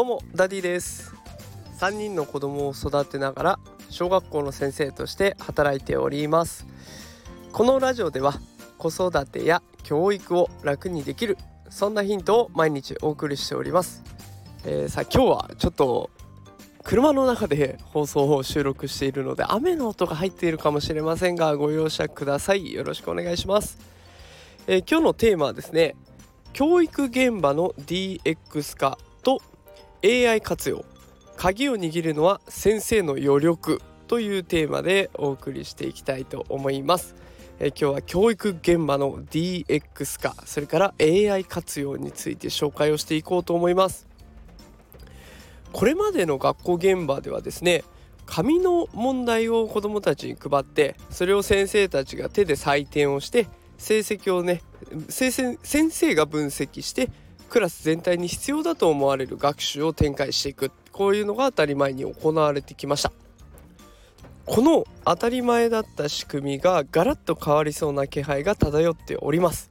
どうもダディです。3人の子供を育てながら小学校の先生として働いております。このラジオでは子育てや教育を楽にできるそんなヒントを毎日お送りしております、えー、さあ今日はちょっと車の中で放送を収録しているので雨の音が入っているかもしれませんがご容赦ください。よろしくお願いします、えー、今日のテーマはですね教育現場の DX 化と AI 活用鍵を握るのは先生の余力というテーマでお送りしていきたいと思います。え今日は教育現場の DX 化それから AI 活用について紹介をしていこうと思います。これまでの学校現場ではですね紙の問題を子どもたちに配ってそれを先生たちが手で採点をして成績をね先生が分析してクラス全体に必要だと思われる学習を展開していく。こういうのが当たり前に行われてきました。この当たり前だった仕組みがガラッと変わりそうな気配が漂っております。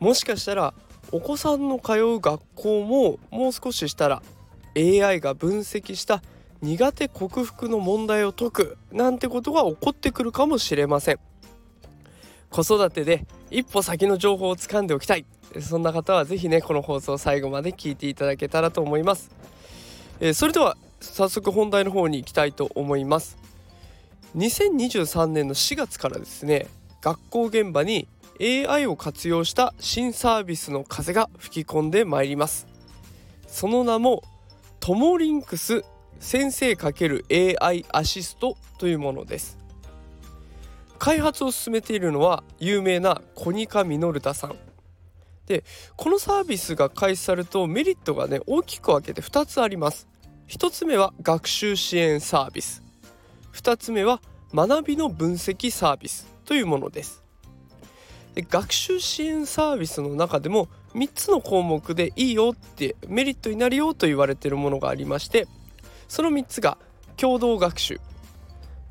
もしかしたらお子さんの通う学校ももう少ししたら AI が分析した苦手克服の問題を解くなんてことが起こってくるかもしれません。子育てで一歩先の情報をつかんでおきたい。そんな方は是非ねこの放送最後まで聞いていただけたらと思います、えー、それでは早速本題の方に行きたいと思います。2023年の4月からですね学校現場に AI を活用した新サービスの風が吹き込んでまいります。その名もトモリンクス先生 ×AI アシストというものです。開発を進めているのは有名なコニカミノルタさん。でこのサービスが開始されるとメリットがね大きく分けて2つあります。1つ目は学習支援サービス。2つ目は学びの分析サービス。というものです。で学習支援サービスの中でも3つの項目でいいよってメリットになるよと言われているものがありましてその3つが共同学習。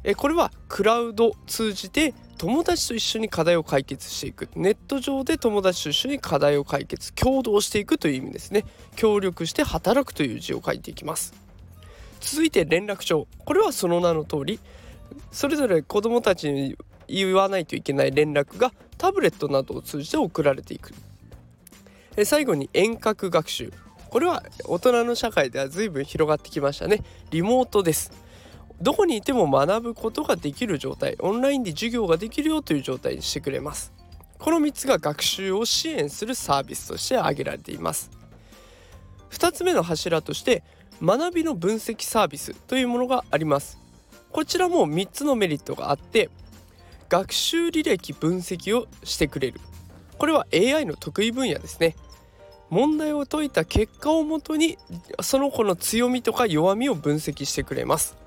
えこれはクラウド通じて友達と一緒に課題を解決していく。ネット上で友達と一緒に課題を解決共同していくという意味ですね。協力して働くという字を書いていきます。続いて連絡帳。これはその名の通りそれぞれ子どもたちに言わないといけない連絡がタブレットなどを通じて送られていく。最後に遠隔学習。これは大人の社会では随分広がってきましたね。リモートです。どこにいても学ぶことができる状態オンラインで授業ができるよという状態にしてくれます。この3つが学習を支援するサービスとして挙げられています。2つ目の柱として学びの分析サービスというものがあります。こちらも3つのメリットがあって学習履歴分析をしてくれる。これは AI の得意分野ですね。問題を解いた結果をもとにその子の強みとか弱みを分析してくれます。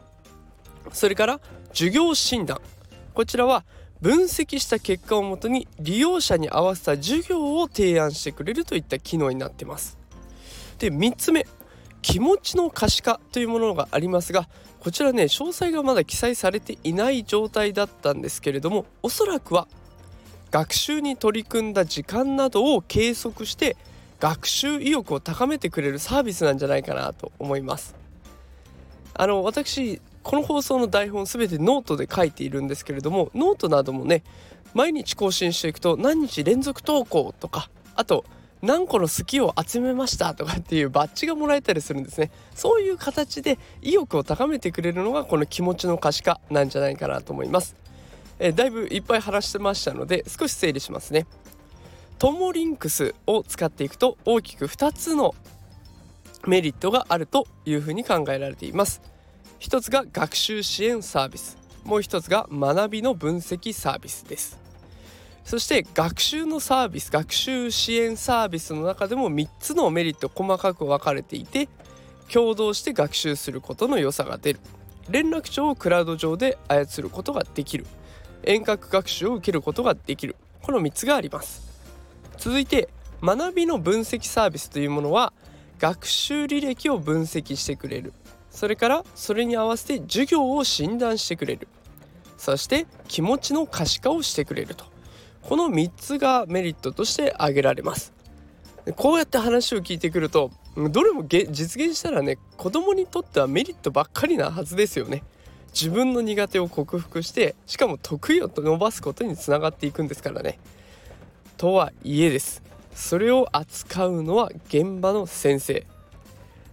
それから授業診断。こちらは分析した結果をもとに利用者に合わせた授業を提案してくれるといった機能になっています。で3つ目気持ちの可視化というものがありますがこちらね詳細がまだ記載されていない状態だったんですけれどもおそらくは学習に取り組んだ時間などを計測して学習意欲を高めてくれるサービスなんじゃないかなと思います。あの私この放送の台本すべてノートで書いているんですけれどもノートなどもね毎日更新していくと何日連続投稿とかあと何個の好きを集めましたとかっていうバッジがもらえたりするんですね。そういう形で意欲を高めてくれるのがこの気持ちの可視化なんじゃないかなと思います。えだいぶいっぱい話してましたので少し整理しますね。トモリンクスを使っていくと大きく2つのメリットがあるというふうに考えられています。一つが学習支援サービス。もう一つが学びの分析サービスです。そして学習のサービス学習支援サービスの中でも3つのメリット細かく分かれていて共同して学習することの良さが出る。連絡帳をクラウド上で操ることができる。遠隔学習を受けることができる。この3つがあります。続いて学びの分析サービスというものは学習履歴を分析してくれる。それからそれに合わせて授業を診断してくれる。そして気持ちの可視化をしてくれると。この3つがメリットとして挙げられます。こうやって話を聞いてくるとどれも実現したらね子供にとってはメリットばっかりなはずですよね。自分の苦手を克服してしかも得意を伸ばすことにつながっていくんですからね。とはいえです。それを扱うのは現場の先生。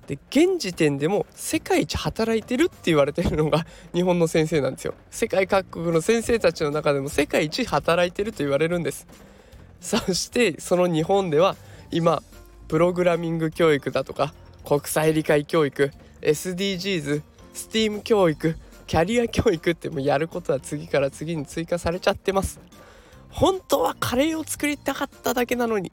で現時点でも世界一働いてるって言われてるのが 日本の先生なんですよ。世界各国の先生たちの中でも世界一働いてると言われるんです。そしてその日本では今プログラミング教育だとか国際理解教育 SDGs STEAM 教育キャリア教育ってもやることは次から次に追加されちゃってます。本当はカレーを作りたかっただけなのに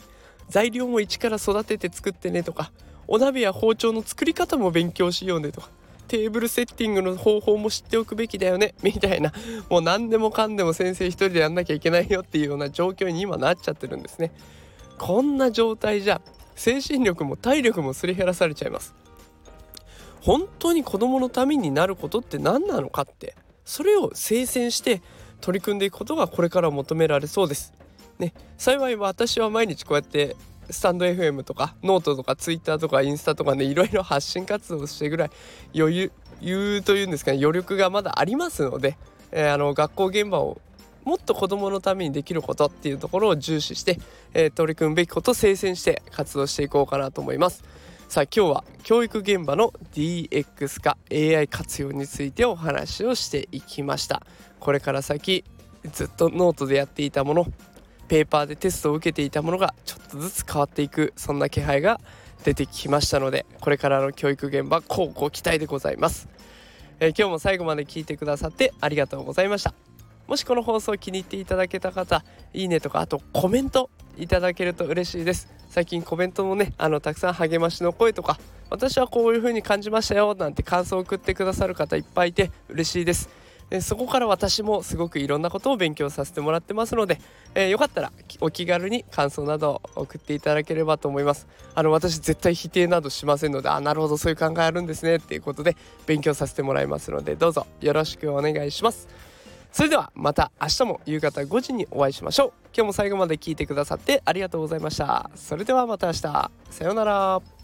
材料も一から育てて作ってねとかお鍋や包丁の作り方も勉強しようねと。かテーブルセッティングの方法も知っておくべきだよね。みたいな。もう何でもかんでも先生一人でやんなきゃいけないよっていうような状況に今なっちゃってるんですね。こんな状態じゃ精神力も体力もすり減らされちゃいます。本当に子供のためになることって何なのかってそれを精選して取り組んでいくことがこれから求められそうです。ね。幸い私は毎日こうやってスタンド FM とかノートとかツイッターとかインスタとかねいろいろ発信活動してぐらい余裕というんですかね余力がまだありますので、えー、あの学校現場をもっと子どものためにできることっていうところを重視して、えー、取り組むべきことを精選して活動していこうかなと思います。さあ今日は教育現場の DX 化 AI 活用についてお話をしていきましたこれから先ずっとノートでやっていたものペーパーでテストを受けていたものがちょっとずつ変わっていくそんな気配が出てきましたのでこれからの教育現場こうご期待でございます、えー、今日も最後まで聞いてくださってありがとうございました。もしこの放送気に入っていただけた方いいねとかあとコメントいただけると嬉しいです。最近コメントもねあのたくさん励ましの声とか私はこういう風に感じましたよなんて感想を送ってくださる方いっぱいいて嬉しいです。でそこから私もすごくいろんなことを勉強させてもらってますので、えー、よかったらお気軽に感想などを送っていただければと思います。あの私絶対否定などしませんのであなるほどそういう考えあるんですねっていうことで勉強させてもらいますのでどうぞよろしくお願いします。それではまた明日も夕方5時にお会いしましょう。今日も最後まで聞いてくださってありがとうございました。それではまた明日。さようなら。